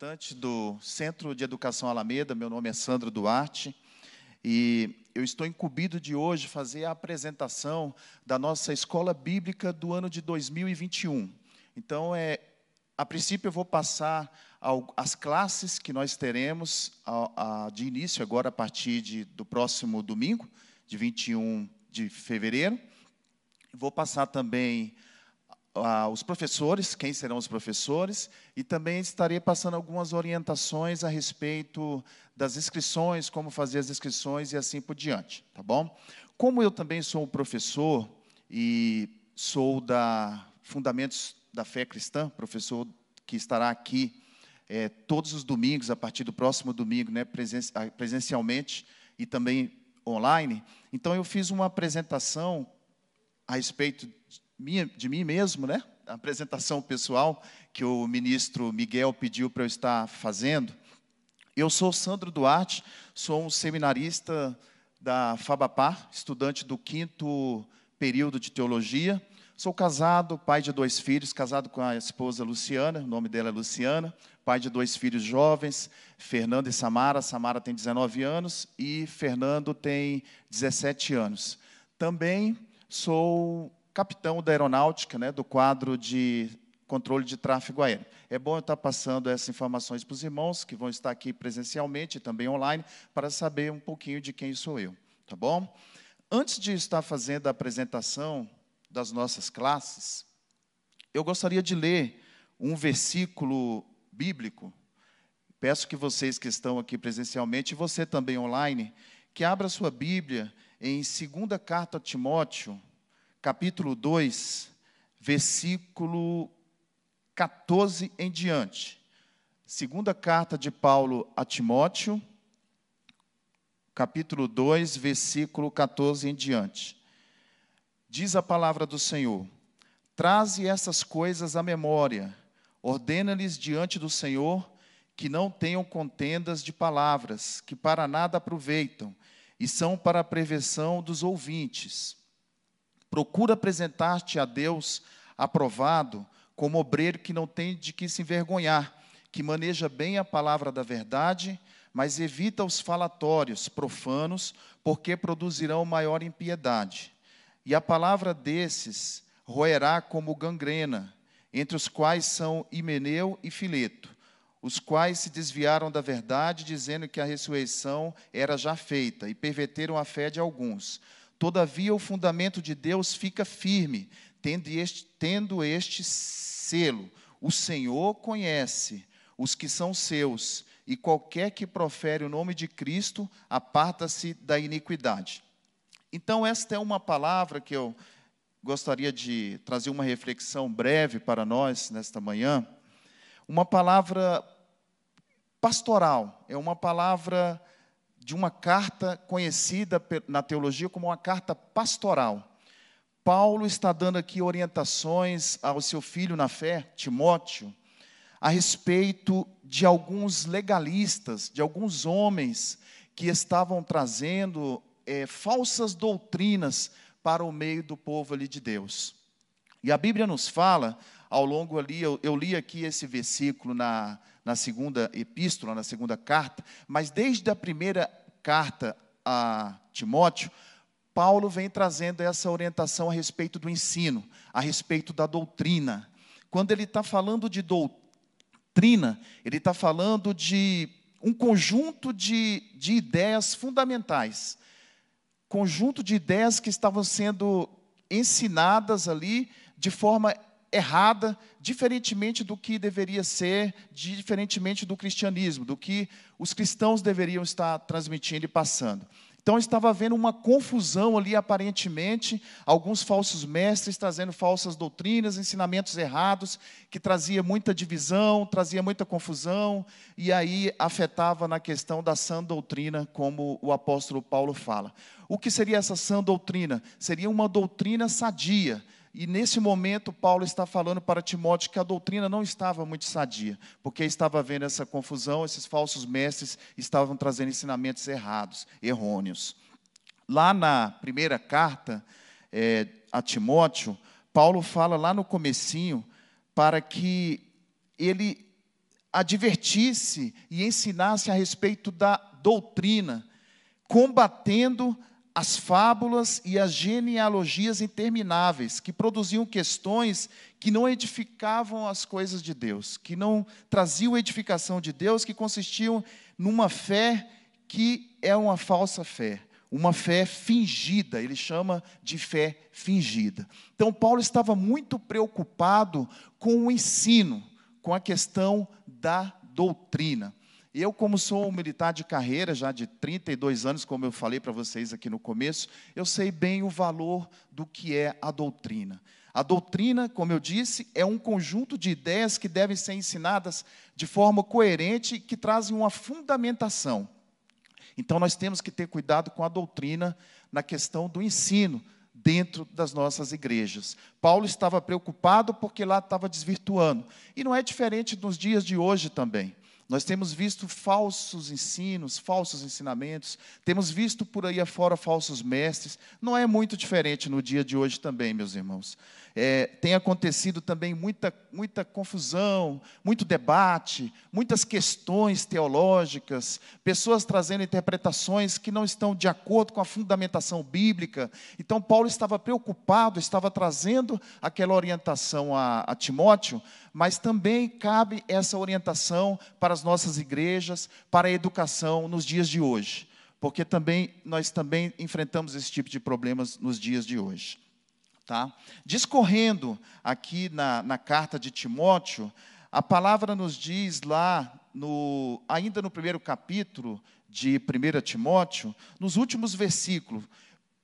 representante do Centro de Educação Alameda, meu nome é Sandro Duarte, e eu estou incumbido de hoje fazer a apresentação da nossa escola bíblica do ano de 2021. Então, é, a princípio, eu vou passar ao, as classes que nós teremos a, a, de início, agora a partir de, do próximo domingo, de 21 de fevereiro. Vou passar também os professores, quem serão os professores, e também estarei passando algumas orientações a respeito das inscrições, como fazer as inscrições e assim por diante, tá bom? Como eu também sou professor e sou da Fundamentos da Fé Cristã, professor que estará aqui é, todos os domingos, a partir do próximo domingo, né, presencialmente e também online. Então, eu fiz uma apresentação a respeito minha, de mim mesmo, né? A apresentação pessoal que o ministro Miguel pediu para eu estar fazendo. Eu sou Sandro Duarte, sou um seminarista da Fabapar, estudante do quinto período de teologia. Sou casado, pai de dois filhos, casado com a esposa Luciana, o nome dela é Luciana, pai de dois filhos jovens, Fernando e Samara. Samara tem 19 anos e Fernando tem 17 anos. Também sou capitão da aeronáutica, né, do quadro de controle de tráfego aéreo. É bom eu estar passando essas informações para os irmãos que vão estar aqui presencialmente e também online para saber um pouquinho de quem sou eu, tá bom? Antes de estar fazendo a apresentação das nossas classes, eu gostaria de ler um versículo bíblico. Peço que vocês que estão aqui presencialmente e você também online, que abra sua Bíblia em 2 carta a Timóteo, capítulo 2, versículo 14 em diante. Segunda carta de Paulo a Timóteo, capítulo 2, versículo 14 em diante. Diz a palavra do Senhor: Traze essas coisas à memória, ordena-lhes diante do Senhor que não tenham contendas de palavras, que para nada aproveitam, e são para a prevenção dos ouvintes Procura apresentar-te a Deus aprovado, como obreiro que não tem de que se envergonhar, que maneja bem a palavra da verdade, mas evita os falatórios profanos, porque produzirão maior impiedade. E a palavra desses roerá como gangrena, entre os quais são Himeneu e Fileto, os quais se desviaram da verdade, dizendo que a ressurreição era já feita, e perverteram a fé de alguns. Todavia, o fundamento de Deus fica firme, tendo este, tendo este selo: o Senhor conhece os que são seus, e qualquer que profere o nome de Cristo aparta-se da iniquidade. Então, esta é uma palavra que eu gostaria de trazer uma reflexão breve para nós nesta manhã. Uma palavra pastoral, é uma palavra de uma carta conhecida na teologia como uma carta pastoral. Paulo está dando aqui orientações ao seu filho na fé, Timóteo, a respeito de alguns legalistas, de alguns homens que estavam trazendo é, falsas doutrinas para o meio do povo ali de Deus. E a Bíblia nos fala, ao longo ali, eu, eu li aqui esse versículo na, na segunda epístola, na segunda carta, mas desde a primeira carta a Timóteo, Paulo vem trazendo essa orientação a respeito do ensino, a respeito da doutrina. Quando ele está falando de doutrina, ele está falando de um conjunto de, de ideias fundamentais, conjunto de ideias que estavam sendo ensinadas ali de forma errada, diferentemente do que deveria ser, diferentemente do cristianismo, do que os cristãos deveriam estar transmitindo e passando. Então estava havendo uma confusão ali, aparentemente, alguns falsos mestres trazendo falsas doutrinas, ensinamentos errados, que trazia muita divisão, trazia muita confusão, e aí afetava na questão da sã doutrina, como o apóstolo Paulo fala. O que seria essa sã doutrina? Seria uma doutrina sadia, e nesse momento, Paulo está falando para Timóteo que a doutrina não estava muito sadia, porque estava havendo essa confusão, esses falsos mestres estavam trazendo ensinamentos errados, errôneos. Lá na primeira carta é, a Timóteo, Paulo fala lá no comecinho para que ele advertisse e ensinasse a respeito da doutrina, combatendo as fábulas e as genealogias intermináveis, que produziam questões que não edificavam as coisas de Deus, que não traziam edificação de Deus, que consistiam numa fé que é uma falsa fé, uma fé fingida, ele chama de fé fingida. Então, Paulo estava muito preocupado com o ensino, com a questão da doutrina. Eu, como sou um militar de carreira, já de 32 anos, como eu falei para vocês aqui no começo, eu sei bem o valor do que é a doutrina. A doutrina, como eu disse, é um conjunto de ideias que devem ser ensinadas de forma coerente e que trazem uma fundamentação. Então, nós temos que ter cuidado com a doutrina na questão do ensino dentro das nossas igrejas. Paulo estava preocupado porque lá estava desvirtuando. E não é diferente nos dias de hoje também. Nós temos visto falsos ensinos, falsos ensinamentos, temos visto por aí afora falsos mestres. Não é muito diferente no dia de hoje também, meus irmãos. É, tem acontecido também muita, muita confusão, muito debate, muitas questões teológicas, pessoas trazendo interpretações que não estão de acordo com a fundamentação bíblica. Então, Paulo estava preocupado, estava trazendo aquela orientação a, a Timóteo, mas também cabe essa orientação para as nossas igrejas, para a educação nos dias de hoje, porque também nós também enfrentamos esse tipo de problemas nos dias de hoje. Tá? Discorrendo aqui na, na carta de Timóteo, a palavra nos diz lá, no, ainda no primeiro capítulo de 1 Timóteo, nos últimos versículos,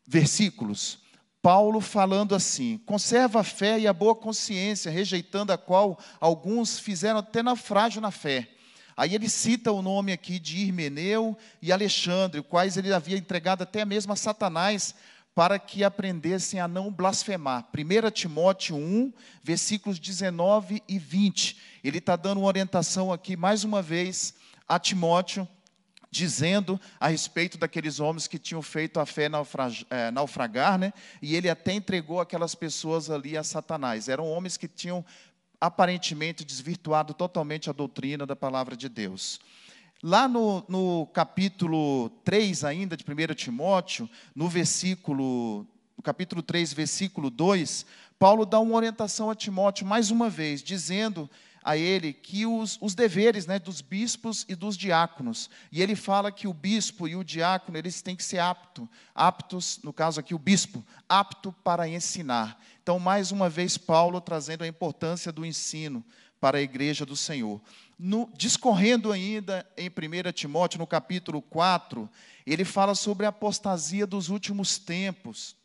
versículos, Paulo falando assim: conserva a fé e a boa consciência, rejeitando a qual alguns fizeram até naufrágio na fé. Aí ele cita o nome aqui de Irmeneu e Alexandre, quais ele havia entregado até mesmo a Satanás para que aprendessem a não blasfemar. 1 Timóteo 1, versículos 19 e 20. Ele está dando uma orientação aqui, mais uma vez, a Timóteo, dizendo a respeito daqueles homens que tinham feito a fé é, naufragar, né? e ele até entregou aquelas pessoas ali a Satanás. Eram homens que tinham aparentemente desvirtuado totalmente a doutrina da palavra de Deus. Lá no, no capítulo 3 ainda de 1 Timóteo, no versículo, no capítulo 3, versículo 2, Paulo dá uma orientação a Timóteo mais uma vez, dizendo a ele que os, os deveres né, dos bispos e dos diáconos. E ele fala que o bispo e o diácono eles têm que ser apto, aptos, no caso aqui o bispo, apto para ensinar. Então, mais uma vez, Paulo trazendo a importância do ensino para a igreja do Senhor. No, discorrendo ainda em 1 Timóteo, no capítulo 4, ele fala sobre a apostasia dos últimos tempos.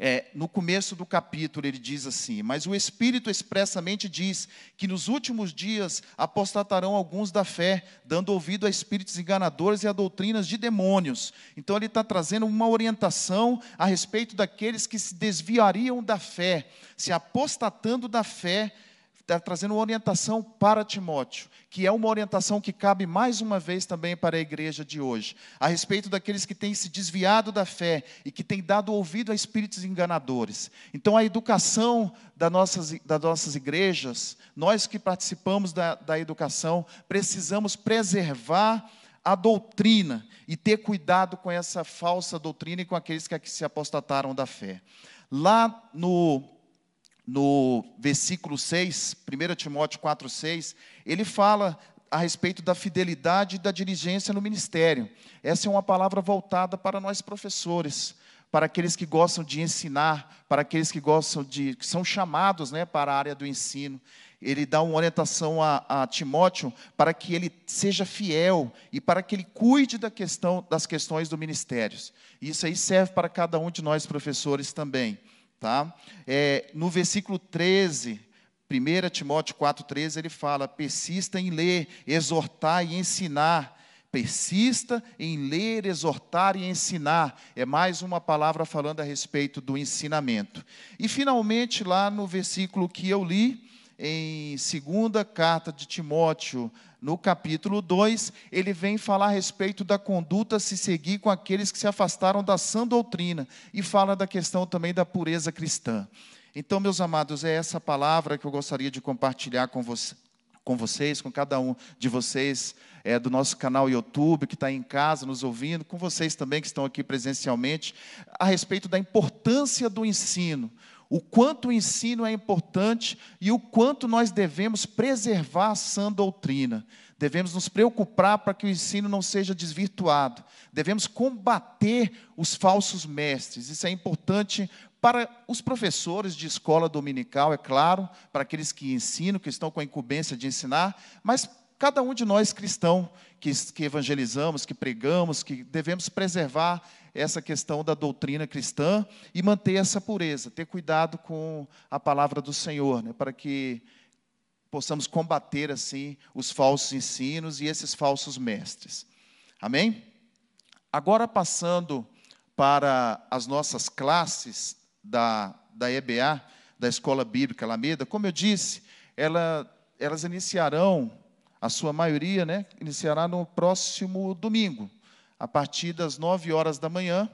É, no começo do capítulo ele diz assim: Mas o Espírito expressamente diz que nos últimos dias apostatarão alguns da fé, dando ouvido a espíritos enganadores e a doutrinas de demônios. Então ele está trazendo uma orientação a respeito daqueles que se desviariam da fé, se apostatando da fé está trazendo uma orientação para Timóteo, que é uma orientação que cabe mais uma vez também para a igreja de hoje, a respeito daqueles que têm se desviado da fé e que têm dado ouvido a espíritos enganadores. Então, a educação das nossas, das nossas igrejas, nós que participamos da, da educação, precisamos preservar a doutrina e ter cuidado com essa falsa doutrina e com aqueles que se apostataram da fé. Lá no no versículo 6, 1 Timóteo 4, 6, ele fala a respeito da fidelidade e da diligência no ministério. Essa é uma palavra voltada para nós professores, para aqueles que gostam de ensinar, para aqueles que gostam de, que são chamados né, para a área do ensino. Ele dá uma orientação a, a Timóteo para que ele seja fiel e para que ele cuide da questão, das questões do ministério. Isso aí serve para cada um de nós professores também. Tá? É, no versículo 13, 1 Timóteo 4,13, ele fala: persista em ler, exortar e ensinar. Persista em ler, exortar e ensinar. É mais uma palavra falando a respeito do ensinamento. E finalmente, lá no versículo que eu li, em segunda carta de Timóteo, no capítulo 2, ele vem falar a respeito da conduta a se seguir com aqueles que se afastaram da sã doutrina e fala da questão também da pureza cristã. Então, meus amados, é essa palavra que eu gostaria de compartilhar com, você, com vocês, com cada um de vocês é, do nosso canal YouTube, que está em casa nos ouvindo, com vocês também que estão aqui presencialmente, a respeito da importância do ensino, o quanto o ensino é importante e o quanto nós devemos preservar a sã doutrina. Devemos nos preocupar para que o ensino não seja desvirtuado. Devemos combater os falsos mestres. Isso é importante para os professores de escola dominical, é claro, para aqueles que ensinam, que estão com a incumbência de ensinar, mas cada um de nós cristão que, que evangelizamos, que pregamos, que devemos preservar essa questão da doutrina cristã e manter essa pureza, ter cuidado com a palavra do Senhor, né, para que possamos combater assim os falsos ensinos e esses falsos mestres. Amém? Agora passando para as nossas classes da, da EBA, da Escola Bíblica Alameda, como eu disse, ela, elas iniciarão, a sua maioria, né, iniciará no próximo domingo, a partir das 9 horas da manhã.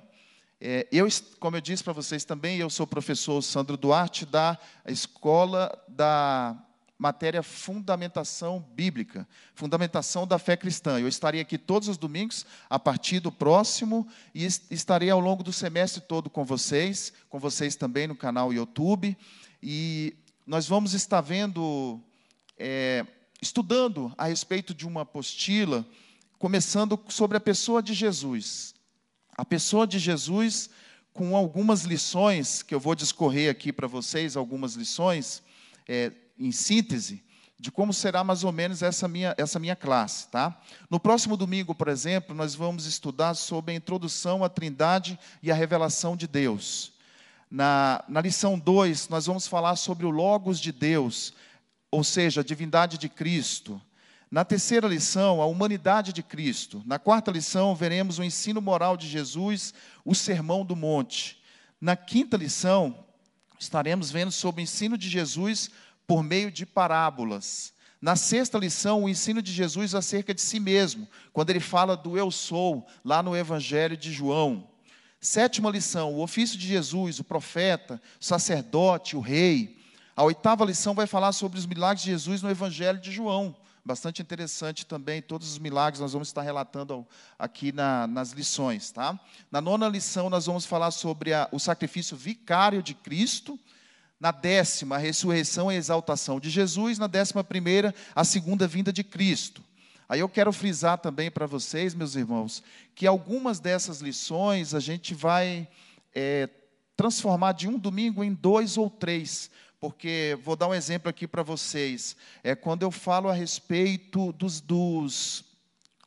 É, eu, como eu disse para vocês também, eu sou professor Sandro Duarte da Escola da matéria Fundamentação Bíblica, Fundamentação da Fé Cristã. Eu estarei aqui todos os domingos, a partir do próximo, e estarei ao longo do semestre todo com vocês, com vocês também no canal YouTube. E nós vamos estar vendo, é, estudando a respeito de uma apostila, começando sobre a pessoa de Jesus. A pessoa de Jesus, com algumas lições, que eu vou discorrer aqui para vocês, algumas lições. É, em síntese, de como será mais ou menos essa minha, essa minha classe. Tá? No próximo domingo, por exemplo, nós vamos estudar sobre a introdução à Trindade e a revelação de Deus. Na, na lição 2, nós vamos falar sobre o Logos de Deus, ou seja, a divindade de Cristo. Na terceira lição, a humanidade de Cristo. Na quarta lição, veremos o ensino moral de Jesus, o sermão do monte. Na quinta lição, estaremos vendo sobre o ensino de Jesus por meio de parábolas. Na sexta lição, o ensino de Jesus acerca de si mesmo, quando ele fala do eu sou, lá no Evangelho de João. Sétima lição, o ofício de Jesus, o profeta, o sacerdote, o rei. A oitava lição vai falar sobre os milagres de Jesus no Evangelho de João. Bastante interessante também, todos os milagres nós vamos estar relatando aqui na, nas lições. Tá? Na nona lição, nós vamos falar sobre a, o sacrifício vicário de Cristo na décima, a ressurreição e exaltação de Jesus. Na décima primeira, a segunda vinda de Cristo. Aí eu quero frisar também para vocês, meus irmãos, que algumas dessas lições a gente vai é, transformar de um domingo em dois ou três, porque vou dar um exemplo aqui para vocês. É quando eu falo a respeito dos, dos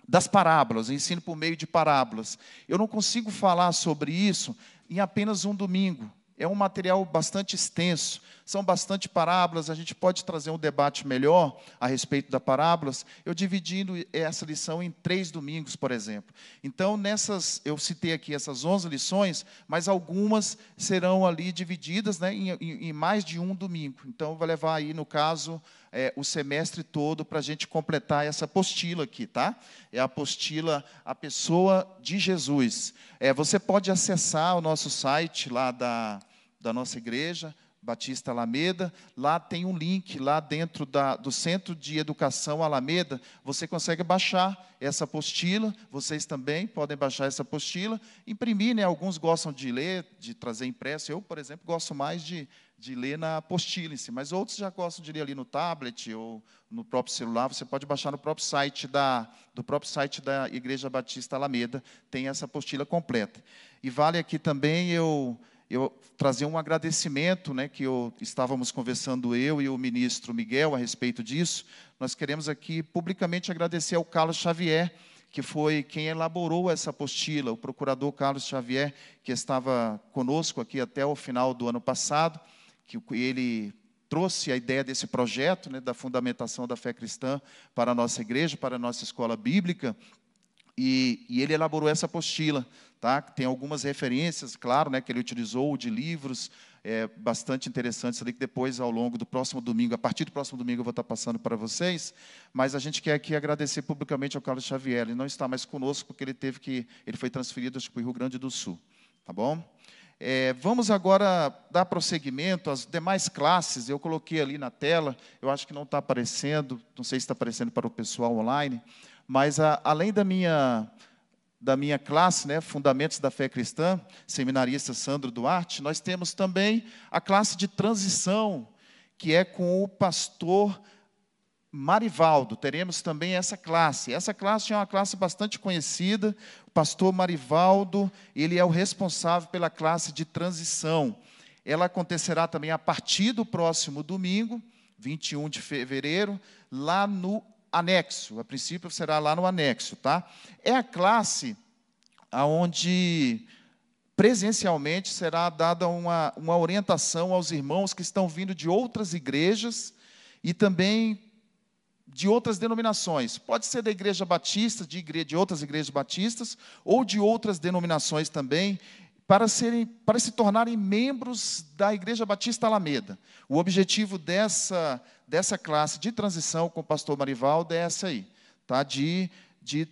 das parábolas, ensino por meio de parábolas. Eu não consigo falar sobre isso em apenas um domingo. É um material bastante extenso, são bastante parábolas, a gente pode trazer um debate melhor a respeito das parábolas, eu dividindo essa lição em três domingos, por exemplo. Então, nessas, eu citei aqui essas 11 lições, mas algumas serão ali divididas né, em, em, mais de um domingo. Então, vai levar aí, no caso, é, o semestre todo para a gente completar essa apostila aqui, tá? É a apostila A Pessoa de Jesus. É, você pode acessar o nosso site lá da, da nossa igreja, Batista Alameda, lá tem um link, lá dentro da, do Centro de Educação Alameda, você consegue baixar essa apostila, vocês também podem baixar essa apostila, imprimir, né? alguns gostam de ler, de trazer impresso, eu, por exemplo, gosto mais de, de ler na apostila em si, mas outros já gostam de ler ali no tablet ou no próprio celular, você pode baixar no próprio site da, do próprio site da Igreja Batista Alameda, tem essa apostila completa. E vale aqui também eu eu trazer um agradecimento, né, que eu, estávamos conversando eu e o ministro Miguel a respeito disso. Nós queremos aqui publicamente agradecer ao Carlos Xavier, que foi quem elaborou essa apostila, o procurador Carlos Xavier, que estava conosco aqui até o final do ano passado, que ele trouxe a ideia desse projeto, né, da fundamentação da fé cristã para a nossa igreja, para a nossa escola bíblica, e, e ele elaborou essa apostila. Tá? Tem algumas referências, claro, né, que ele utilizou de livros é, bastante interessantes ali, que depois, ao longo do próximo domingo, a partir do próximo domingo, eu vou estar passando para vocês. Mas a gente quer aqui agradecer publicamente ao Carlos Xavier. Ele não está mais conosco porque ele teve que, ele foi transferido para o Rio Grande do Sul. Tá bom? É, vamos agora dar prosseguimento às demais classes. Eu coloquei ali na tela, eu acho que não está aparecendo, não sei se está aparecendo para o pessoal online, mas a, além da minha, da minha classe, né, Fundamentos da Fé Cristã, seminarista Sandro Duarte, nós temos também a classe de transição, que é com o pastor Marivaldo, teremos também essa classe. Essa classe é uma classe bastante conhecida. O pastor Marivaldo, ele é o responsável pela classe de transição. Ela acontecerá também a partir do próximo domingo, 21 de fevereiro, lá no anexo. A princípio será lá no anexo, tá? É a classe aonde presencialmente será dada uma, uma orientação aos irmãos que estão vindo de outras igrejas e também de outras denominações. Pode ser da igreja batista, de, igreja, de outras igrejas batistas, ou de outras denominações também, para, serem, para se tornarem membros da Igreja Batista Alameda. O objetivo dessa, dessa classe de transição com o pastor Marivaldo é essa aí, tá? de, de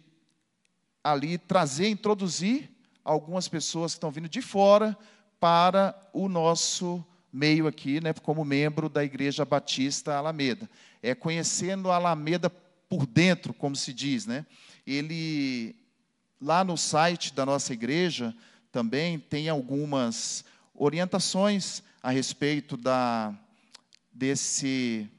ali trazer, introduzir algumas pessoas que estão vindo de fora para o nosso meio aqui, né, como membro da Igreja Batista Alameda é, conhecendo a Alameda por dentro, como se diz, né? Ele lá no site da nossa igreja também tem algumas orientações a respeito da desse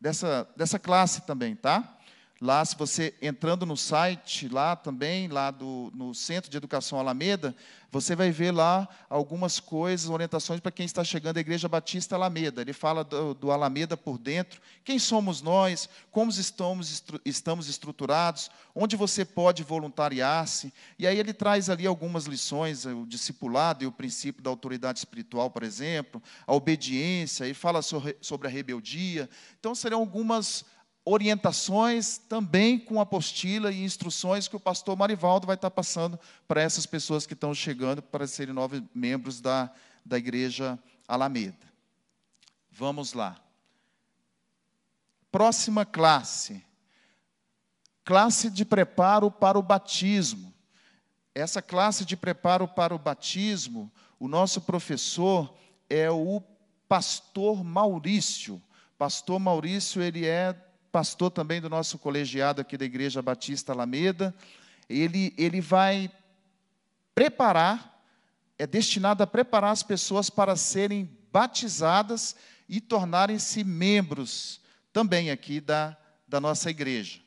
dessa dessa classe também, tá? Lá, se você entrando no site, lá também, lá do, no Centro de Educação Alameda, você vai ver lá algumas coisas, orientações para quem está chegando à Igreja Batista Alameda. Ele fala do, do Alameda por dentro, quem somos nós, como estamos, estamos estruturados, onde você pode voluntariar-se. E aí ele traz ali algumas lições, o discipulado e o princípio da autoridade espiritual, por exemplo, a obediência, e fala sobre a rebeldia. Então, serão algumas orientações também com apostila e instruções que o pastor Marivaldo vai estar passando para essas pessoas que estão chegando para serem novos membros da, da igreja Alameda. Vamos lá. Próxima classe. Classe de preparo para o batismo. Essa classe de preparo para o batismo, o nosso professor é o pastor Maurício. Pastor Maurício, ele é pastor também do nosso colegiado aqui da Igreja Batista Alameda, ele, ele vai preparar, é destinado a preparar as pessoas para serem batizadas e tornarem-se membros também aqui da, da nossa igreja.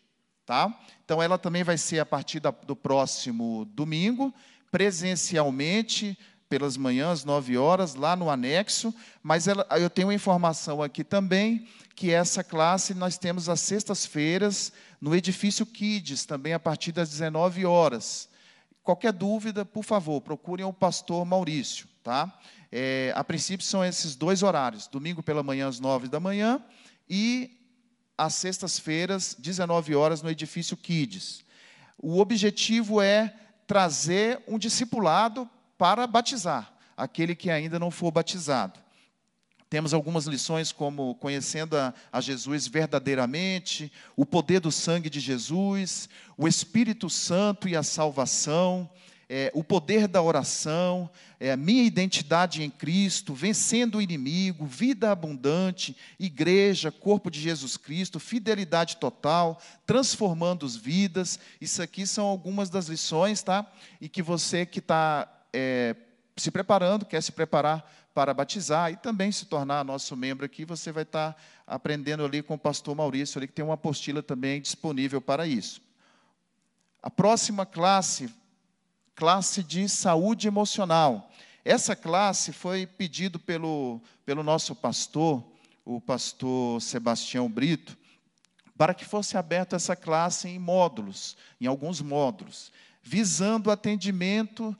Tá? Então, ela também vai ser a partir da, do próximo domingo, presencialmente, pelas manhãs, nove horas, lá no anexo, mas ela, eu tenho informação aqui também que essa classe nós temos às sextas-feiras no edifício Kids, também a partir das 19 horas. Qualquer dúvida, por favor, procurem o pastor Maurício, tá? É, a princípio são esses dois horários, domingo pela manhã às 9 da manhã e às sextas-feiras, 19 horas, no edifício Kids. O objetivo é trazer um discipulado para batizar aquele que ainda não for batizado. Temos algumas lições como conhecendo a, a, Jesus verdadeiramente, o poder do sangue de Jesus, o Espírito Santo e a salvação, é, o poder da oração, é, minha identidade em Cristo, vencendo o inimigo, vida abundante, igreja, corpo de Jesus Cristo, fidelidade total, transformando as vidas. Isso aqui são algumas das lições, tá? E que você que está é, se preparando, quer se preparar para batizar e também se tornar nosso membro aqui, você vai estar aprendendo ali com o pastor Maurício, ali, que tem uma apostila também disponível para isso. A próxima classe, classe de saúde emocional. Essa classe foi pedido pelo, pelo nosso pastor, o pastor Sebastião Brito, para que fosse aberta essa classe em módulos, em alguns módulos, visando atendimento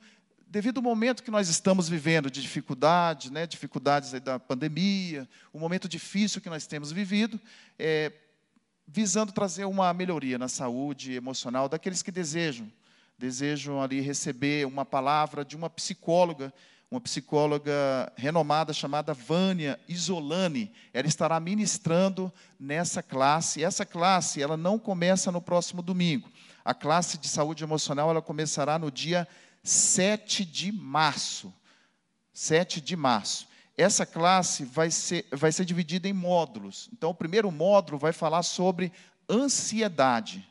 devido ao momento que nós estamos vivendo de dificuldade, né, dificuldades da pandemia, o momento difícil que nós temos vivido, é, visando trazer uma melhoria na saúde emocional daqueles que desejam, desejam ali receber uma palavra de uma psicóloga, uma psicóloga renomada chamada Vânia Isolani. Ela estará ministrando nessa classe. Essa classe, ela não começa no próximo domingo. A classe de saúde emocional, ela começará no dia 7 de março. 7 de março. Essa classe vai ser, vai ser dividida em módulos. Então, o primeiro módulo vai falar sobre ansiedade.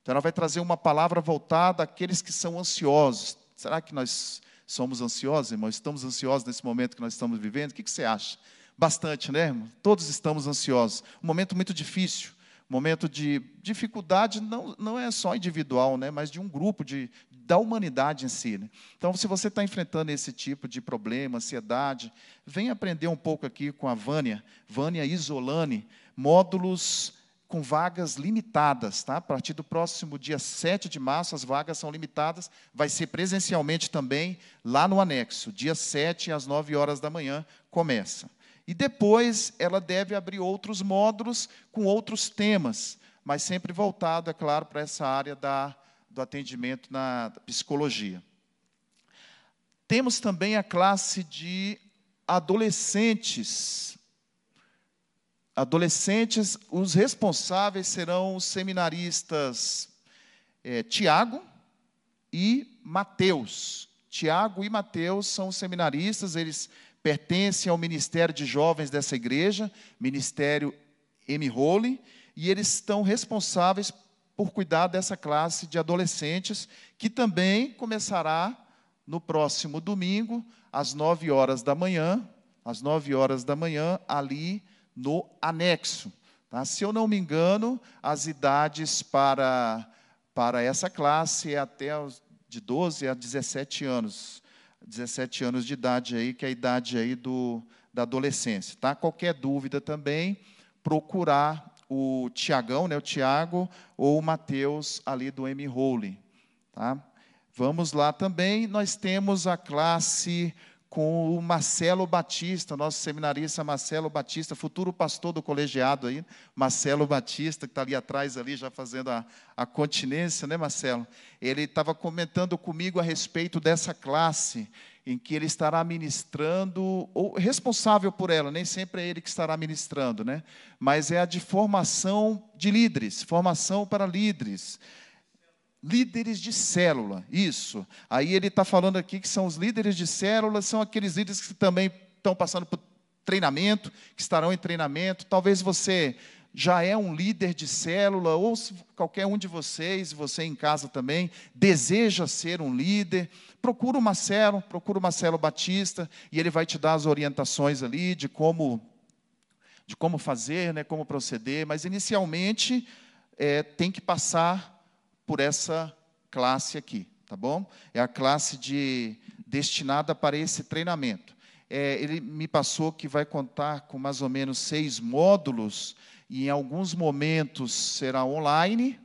Então, ela vai trazer uma palavra voltada àqueles que são ansiosos. Será que nós somos ansiosos, irmão? Estamos ansiosos nesse momento que nós estamos vivendo? O que, que você acha? Bastante, né, irmão? Todos estamos ansiosos. Um momento muito difícil momento de dificuldade não, não é só individual, né, mas de um grupo, de, da humanidade em si. Né? Então, se você está enfrentando esse tipo de problema, ansiedade, vem aprender um pouco aqui com a Vânia, Vânia Isolani, módulos com vagas limitadas. Tá? A partir do próximo dia 7 de março, as vagas são limitadas, vai ser presencialmente também lá no anexo. Dia 7, às 9 horas da manhã, começa. E depois ela deve abrir outros módulos com outros temas, mas sempre voltado, é claro, para essa área da, do atendimento na psicologia. Temos também a classe de adolescentes. Adolescentes, os responsáveis serão os seminaristas é, Tiago e Mateus. Tiago e Mateus são os seminaristas, eles pertencem ao ministério de jovens dessa igreja, ministério M. Holy, e eles estão responsáveis por cuidar dessa classe de adolescentes, que também começará no próximo domingo, às nove horas da manhã, às nove horas da manhã, ali no anexo. Tá? Se eu não me engano, as idades para, para essa classe é até os, de 12 a 17 anos. 17 anos de idade aí, que é a idade aí do, da adolescência. Tá? Qualquer dúvida também, procurar o Tiagão, né, o Tiago, ou o Mateus ali do M. Rowley. Tá? Vamos lá também, nós temos a classe com o Marcelo Batista, nosso seminarista Marcelo Batista, futuro pastor do colegiado aí, Marcelo Batista, que está ali atrás, ali já fazendo a, a continência, né, Marcelo? Ele estava comentando comigo a respeito dessa classe, em que ele estará ministrando, ou responsável por ela, nem sempre é ele que estará ministrando, né? Mas é a de formação de líderes, formação para líderes. Líderes de célula, isso. Aí ele está falando aqui que são os líderes de célula, são aqueles líderes que também estão passando por treinamento, que estarão em treinamento. Talvez você já é um líder de célula, ou qualquer um de vocês, você em casa também, deseja ser um líder, procura o Marcelo, procura o Marcelo Batista, e ele vai te dar as orientações ali de como, de como fazer, né, como proceder, mas inicialmente é, tem que passar por essa classe aqui, tá bom? É a classe de destinada para esse treinamento. É, ele me passou que vai contar com mais ou menos seis módulos, e em alguns momentos será online,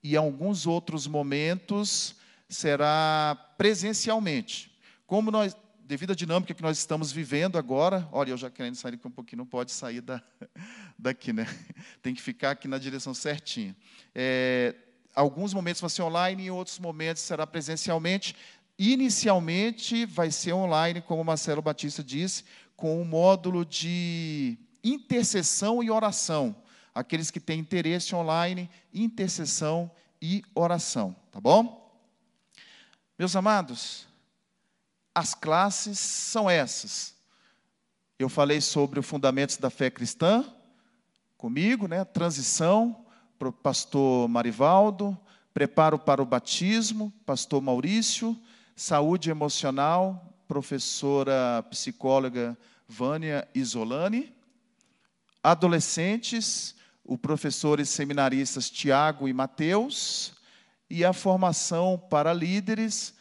e em alguns outros momentos será presencialmente. Como nós, devido à dinâmica que nós estamos vivendo agora, olha, eu já querendo sair aqui um pouquinho, não pode sair da, daqui, né? Tem que ficar aqui na direção certinha. É, alguns momentos vão ser online e outros momentos será presencialmente. Inicialmente vai ser online, como o Marcelo Batista disse, com um módulo de intercessão e oração. Aqueles que têm interesse online, intercessão e oração, tá bom? Meus amados, as classes são essas. Eu falei sobre os fundamentos da fé cristã, comigo, né? Transição, pastor Marivaldo, preparo para o batismo, pastor Maurício, saúde emocional, professora psicóloga Vânia Isolani, adolescentes, o professores seminaristas Tiago e Mateus, e a formação para líderes,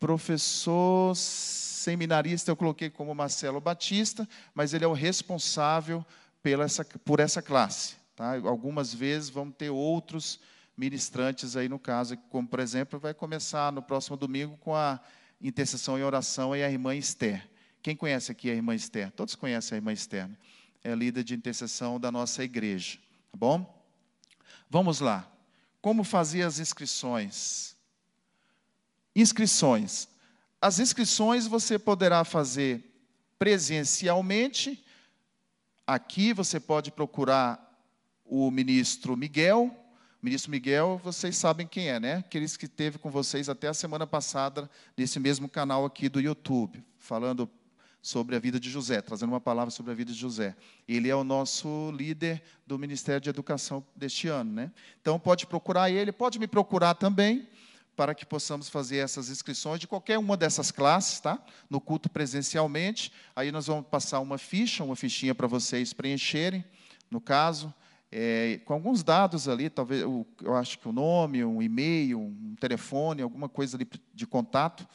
professor seminarista, eu coloquei como Marcelo Batista, mas ele é o responsável pela essa, por essa classe. Tá? Algumas vezes vão ter outros ministrantes aí no caso, como por exemplo, vai começar no próximo domingo com a intercessão e oração e a irmã Esther. Quem conhece aqui a irmã Esther? Todos conhecem a irmã Esther. Né? É líder de intercessão da nossa igreja. Tá bom? Vamos lá. Como fazer as inscrições? Inscrições. As inscrições você poderá fazer presencialmente. Aqui você pode procurar o ministro Miguel. O ministro Miguel, vocês sabem quem é, né? Aqueles que teve com vocês até a semana passada nesse mesmo canal aqui do YouTube, falando sobre a vida de José, trazendo uma palavra sobre a vida de José. Ele é o nosso líder do Ministério de Educação deste ano, né? Então pode procurar ele, pode me procurar também para que possamos fazer essas inscrições de qualquer uma dessas classes, tá? No culto presencialmente. Aí nós vamos passar uma ficha, uma fichinha para vocês preencherem, no caso, é, com alguns dados ali, talvez eu, acho que o nome, um e-mail, um telefone, alguma coisa de contato,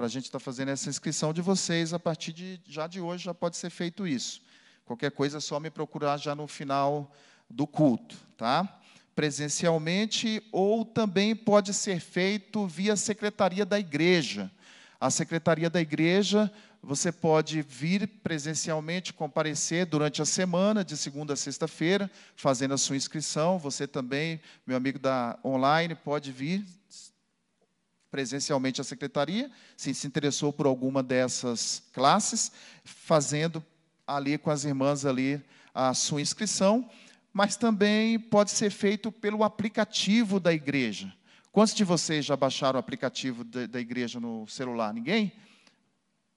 para a gente estar tá fazendo essa inscrição de vocês a partir de já de hoje já pode ser feito isso. Qualquer coisa é só me procurar já no final do culto, tá? presencialmente ou também pode ser feito via secretaria da igreja. A secretaria da igreja, você pode vir presencialmente, comparecer durante a semana, de segunda a sexta-feira, fazendo a sua inscrição. Você também, meu amigo da online, pode vir presencialmente à secretaria, se se interessou por alguma dessas classes, fazendo ali com as irmãs ali a sua inscrição mas também pode ser feito pelo aplicativo da igreja. Quantos de vocês já baixaram o aplicativo da, da igreja no celular? Ninguém?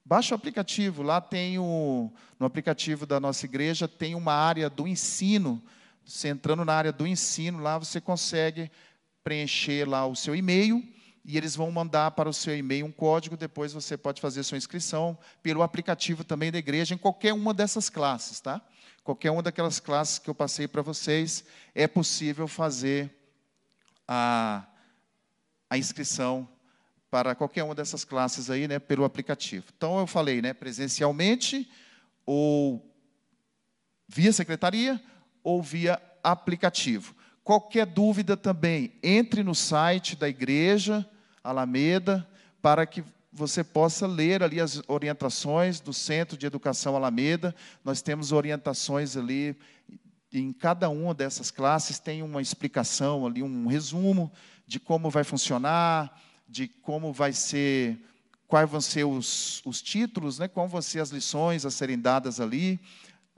Baixa o aplicativo, lá tem o, no aplicativo da nossa igreja tem uma área do ensino. Você entrando na área do ensino, lá você consegue preencher lá o seu e-mail e eles vão mandar para o seu e-mail um código, depois você pode fazer sua inscrição pelo aplicativo também da igreja em qualquer uma dessas classes, tá? qualquer uma daquelas classes que eu passei para vocês, é possível fazer a, a inscrição para qualquer uma dessas classes aí, né, pelo aplicativo. Então eu falei, né, presencialmente ou via secretaria ou via aplicativo. Qualquer dúvida também, entre no site da igreja Alameda para que você possa ler ali as orientações do Centro de Educação Alameda. Nós temos orientações ali em cada uma dessas classes tem uma explicação ali, um resumo de como vai funcionar, de como vai ser, quais vão ser os, os títulos, né, quais vão ser as lições a serem dadas ali.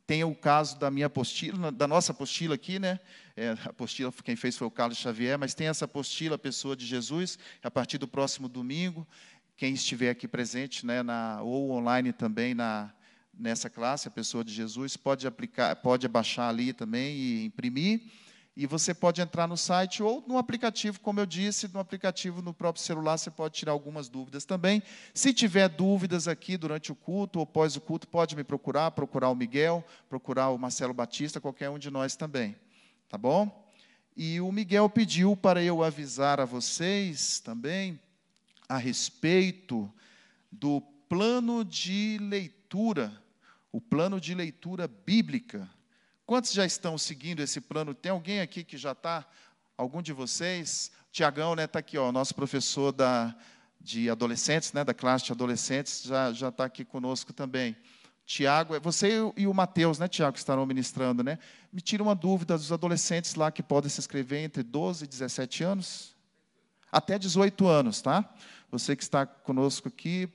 Tem o caso da minha apostila, da nossa apostila aqui, né? É, a apostila quem fez foi o Carlos Xavier, mas tem essa apostila, Pessoa de Jesus, a partir do próximo domingo quem estiver aqui presente, né, na, ou online também na, nessa classe, a pessoa de Jesus, pode aplicar, pode baixar ali também e imprimir. E você pode entrar no site ou no aplicativo, como eu disse, no aplicativo no próprio celular você pode tirar algumas dúvidas também. Se tiver dúvidas aqui durante o culto ou pós o culto, pode me procurar, procurar o Miguel, procurar o Marcelo Batista, qualquer um de nós também. Tá bom? E o Miguel pediu para eu avisar a vocês também a respeito do plano de leitura, o plano de leitura bíblica. Quantos já estão seguindo esse plano? Tem alguém aqui que já está? Algum de vocês? Tiagão, né, está aqui, ó, nosso professor da, de adolescentes, né, da classe de adolescentes, já já está aqui conosco também. Tiago, é você e o Mateus, né, Tiago, que estarão ministrando, né? Me tira uma dúvida dos adolescentes lá que podem se inscrever entre 12 e 17 anos? Até 18 anos, tá? Você que está conosco aqui,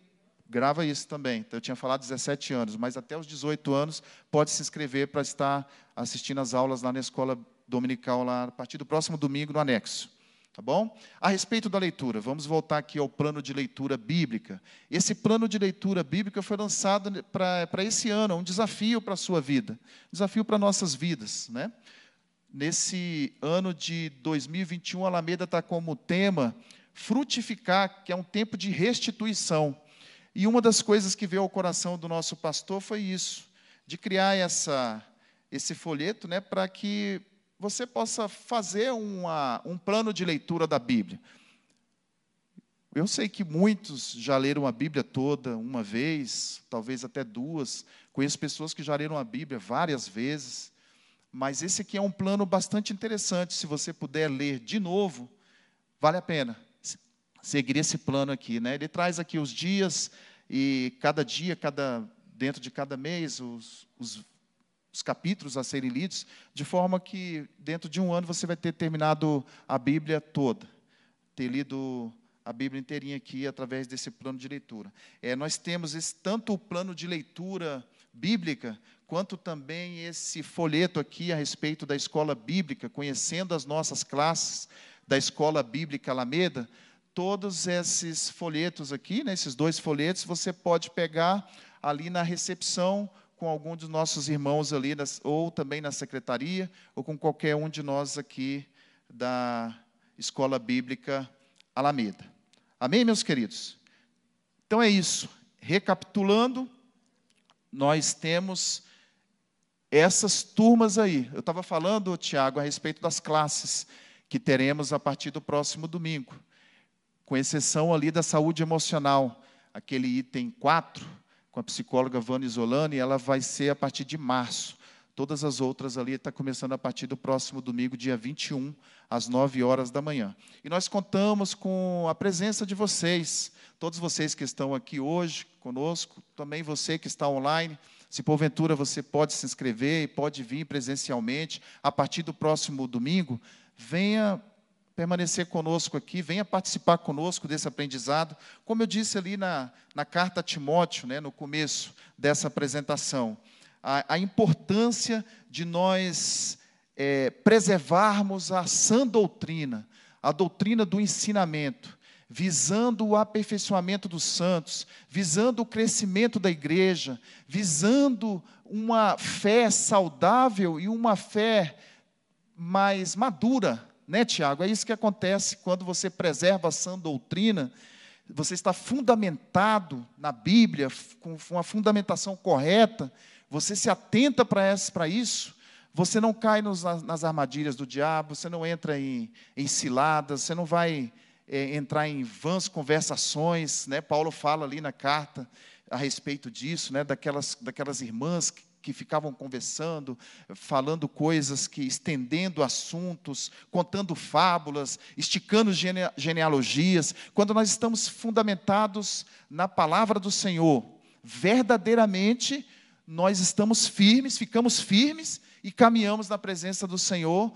grava isso também. Eu tinha falado 17 anos, mas até os 18 anos pode se inscrever para estar assistindo as aulas lá na escola dominical, lá a partir do próximo domingo, no anexo. Tá bom? A respeito da leitura, vamos voltar aqui ao plano de leitura bíblica. Esse plano de leitura bíblica foi lançado para esse ano, um desafio para a sua vida, desafio para nossas vidas. Né? Nesse ano de 2021, a Alameda está como tema frutificar, que é um tempo de restituição. E uma das coisas que veio ao coração do nosso pastor foi isso, de criar essa, esse folheto né, para que você possa fazer uma, um plano de leitura da Bíblia. Eu sei que muitos já leram a Bíblia toda uma vez, talvez até duas. Conheço pessoas que já leram a Bíblia várias vezes. Mas esse aqui é um plano bastante interessante. Se você puder ler de novo, vale a pena seguir esse plano aqui. Né? Ele traz aqui os dias e cada dia, cada, dentro de cada mês, os, os, os capítulos a serem lidos, de forma que dentro de um ano você vai ter terminado a Bíblia toda, ter lido a Bíblia inteirinha aqui através desse plano de leitura. É, nós temos esse, tanto o plano de leitura bíblica, quanto também esse folheto aqui a respeito da escola bíblica, conhecendo as nossas classes da escola bíblica Alameda, todos esses folhetos aqui, né, esses dois folhetos, você pode pegar, ali na recepção com algum dos nossos irmãos ali, ou também na secretaria, ou com qualquer um de nós aqui da Escola Bíblica Alameda. Amém, meus queridos? Então é isso. Recapitulando, nós temos essas turmas aí. Eu estava falando, Tiago, a respeito das classes que teremos a partir do próximo domingo, com exceção ali da saúde emocional, aquele item 4 com a psicóloga Vânia Isolani, ela vai ser a partir de março. Todas as outras ali estão tá começando a partir do próximo domingo, dia 21, às 9 horas da manhã. E nós contamos com a presença de vocês, todos vocês que estão aqui hoje conosco, também você que está online. Se porventura você pode se inscrever e pode vir presencialmente, a partir do próximo domingo, venha permanecer conosco aqui, venha participar conosco desse aprendizado. Como eu disse ali na, na carta a Timóteo, né, no começo dessa apresentação, a, a importância de nós é, preservarmos a sã doutrina, a doutrina do ensinamento, visando o aperfeiçoamento dos santos, visando o crescimento da igreja, visando uma fé saudável e uma fé mais madura né, Tiago? É isso que acontece quando você preserva a sã doutrina, você está fundamentado na Bíblia, com uma fundamentação correta, você se atenta para isso, você não cai nos, nas armadilhas do diabo, você não entra em, em ciladas, você não vai é, entrar em vãs conversações. Né? Paulo fala ali na carta a respeito disso, né? daquelas, daquelas irmãs que que ficavam conversando, falando coisas que, estendendo assuntos, contando fábulas, esticando gene, genealogias, quando nós estamos fundamentados na palavra do Senhor, verdadeiramente nós estamos firmes, ficamos firmes e caminhamos na presença do Senhor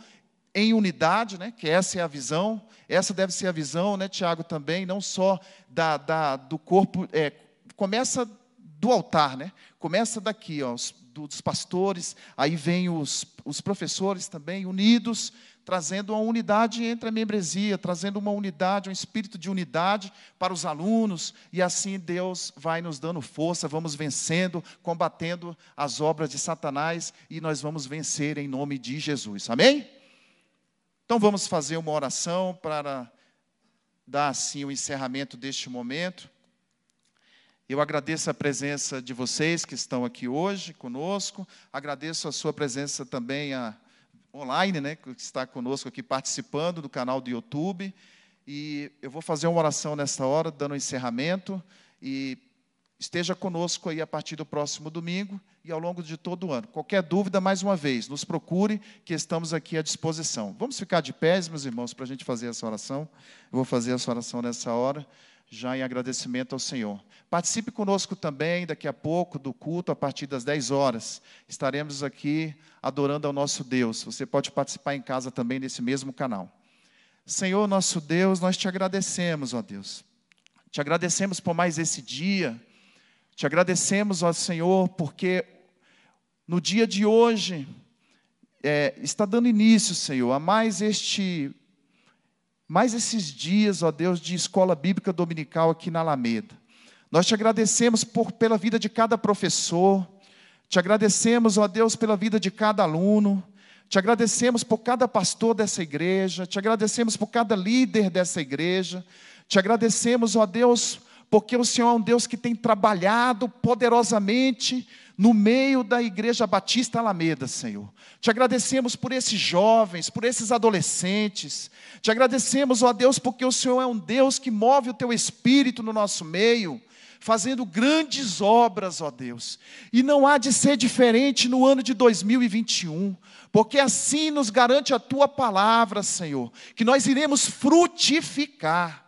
em unidade, né, que essa é a visão, essa deve ser a visão, né, Tiago, também, não só da, da do corpo, é, começa do altar, né, começa daqui, ó, os, dos pastores, aí vem os, os professores também, unidos, trazendo uma unidade entre a membresia, trazendo uma unidade, um espírito de unidade para os alunos, e assim Deus vai nos dando força, vamos vencendo, combatendo as obras de Satanás, e nós vamos vencer em nome de Jesus. Amém? Então vamos fazer uma oração para dar assim o encerramento deste momento. Eu agradeço a presença de vocês que estão aqui hoje conosco, agradeço a sua presença também a, online, né, que está conosco aqui participando do canal do YouTube. E eu vou fazer uma oração nessa hora, dando um encerramento. E esteja conosco aí a partir do próximo domingo e ao longo de todo o ano. Qualquer dúvida, mais uma vez, nos procure, que estamos aqui à disposição. Vamos ficar de pés, meus irmãos, para a gente fazer essa oração. Eu vou fazer essa oração nessa hora já em agradecimento ao Senhor. Participe conosco também daqui a pouco do culto a partir das 10 horas. Estaremos aqui adorando ao nosso Deus. Você pode participar em casa também nesse mesmo canal. Senhor, nosso Deus, nós te agradecemos, ó Deus. Te agradecemos por mais esse dia. Te agradecemos, ó Senhor, porque no dia de hoje é, está dando início, Senhor, a mais este mais esses dias, ó Deus, de escola bíblica dominical aqui na Alameda. Nós te agradecemos por, pela vida de cada professor, te agradecemos, ó Deus, pela vida de cada aluno, te agradecemos por cada pastor dessa igreja, te agradecemos por cada líder dessa igreja, te agradecemos, ó Deus, porque o Senhor é um Deus que tem trabalhado poderosamente no meio da Igreja Batista Alameda, Senhor. Te agradecemos por esses jovens, por esses adolescentes. Te agradecemos, ó Deus, porque o Senhor é um Deus que move o teu espírito no nosso meio, fazendo grandes obras, ó Deus. E não há de ser diferente no ano de 2021, porque assim nos garante a tua palavra, Senhor, que nós iremos frutificar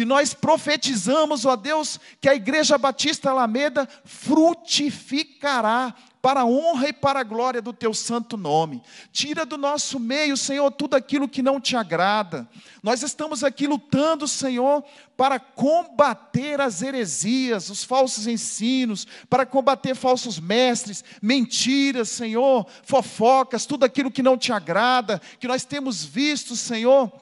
e nós profetizamos, ó Deus, que a Igreja Batista Alameda frutificará para a honra e para a glória do teu santo nome. Tira do nosso meio, Senhor, tudo aquilo que não te agrada. Nós estamos aqui lutando, Senhor, para combater as heresias, os falsos ensinos, para combater falsos mestres, mentiras, Senhor, fofocas, tudo aquilo que não te agrada, que nós temos visto, Senhor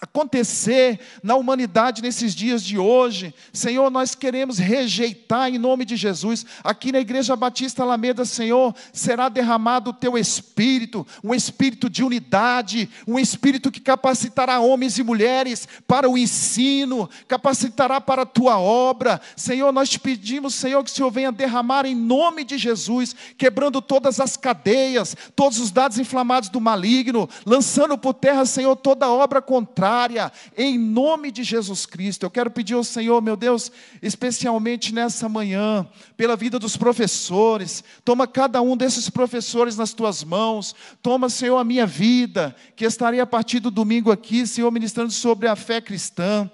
acontecer na humanidade nesses dias de hoje. Senhor, nós queremos rejeitar em nome de Jesus. Aqui na Igreja Batista Alameda, Senhor, será derramado o teu espírito, um espírito de unidade, um espírito que capacitará homens e mulheres para o ensino, capacitará para a tua obra. Senhor, nós te pedimos, Senhor, que o Senhor venha derramar em nome de Jesus, quebrando todas as cadeias, todos os dados inflamados do maligno, lançando por terra, Senhor, toda obra contrária contrária, em nome de Jesus Cristo. Eu quero pedir ao Senhor, meu Deus, especialmente nessa manhã, pela vida dos professores, toma cada um desses professores nas tuas mãos, toma, Senhor, a minha vida, que estarei a partir do domingo aqui, Senhor, ministrando sobre a fé cristã.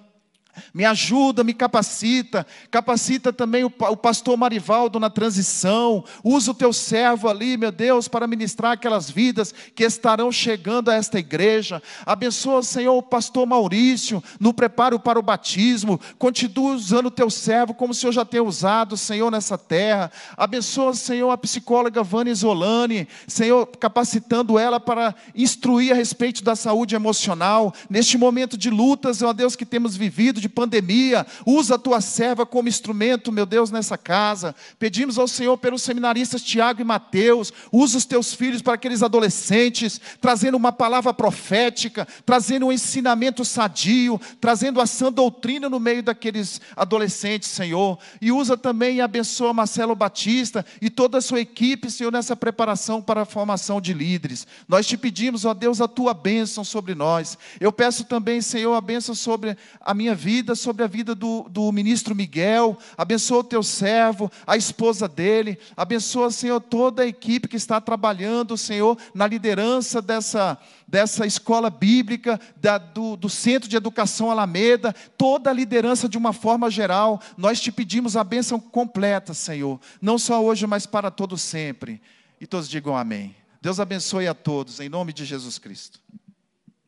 Me ajuda, me capacita, capacita também o, pastor Marivaldo na transição. Usa o teu servo ali, meu Deus, para ministrar aquelas vidas que estarão chegando a esta igreja. Abençoa, Senhor, o pastor Maurício no preparo para o batismo. Continua usando o teu servo como o Senhor já tem usado, Senhor, nessa terra. Abençoa, Senhor, a psicóloga Vânia Zolani, Senhor, capacitando ela para instruir a respeito da saúde emocional. Neste momento de lutas, ó Deus, que temos vivido de pandemia. Usa a tua serva como instrumento, meu Deus, nessa casa. Pedimos ao Senhor pelos seminaristas Tiago e Mateus. Usa os teus filhos para aqueles adolescentes, trazendo uma palavra profética, trazendo um ensinamento sadio, trazendo a sã doutrina no meio daqueles adolescentes, Senhor. E usa também e abençoa Marcelo Batista e toda a sua equipe, Senhor, nessa preparação para a formação de líderes. Nós te pedimos, ó Deus, a tua bênção sobre nós. Eu peço também, Senhor, a bênção sobre a minha vida vida, sobre a vida do, do ministro Miguel, abençoa o teu servo, a esposa dele, abençoa, Senhor, toda a equipe que está trabalhando, Senhor, na liderança dessa, dessa escola bíblica, da, do, do Centro de Educação Alameda, toda a liderança de uma forma geral, nós te pedimos a bênção completa, Senhor, não só hoje, mas para todo sempre. E todos digam amém. Deus abençoe a todos, em nome de Jesus Cristo.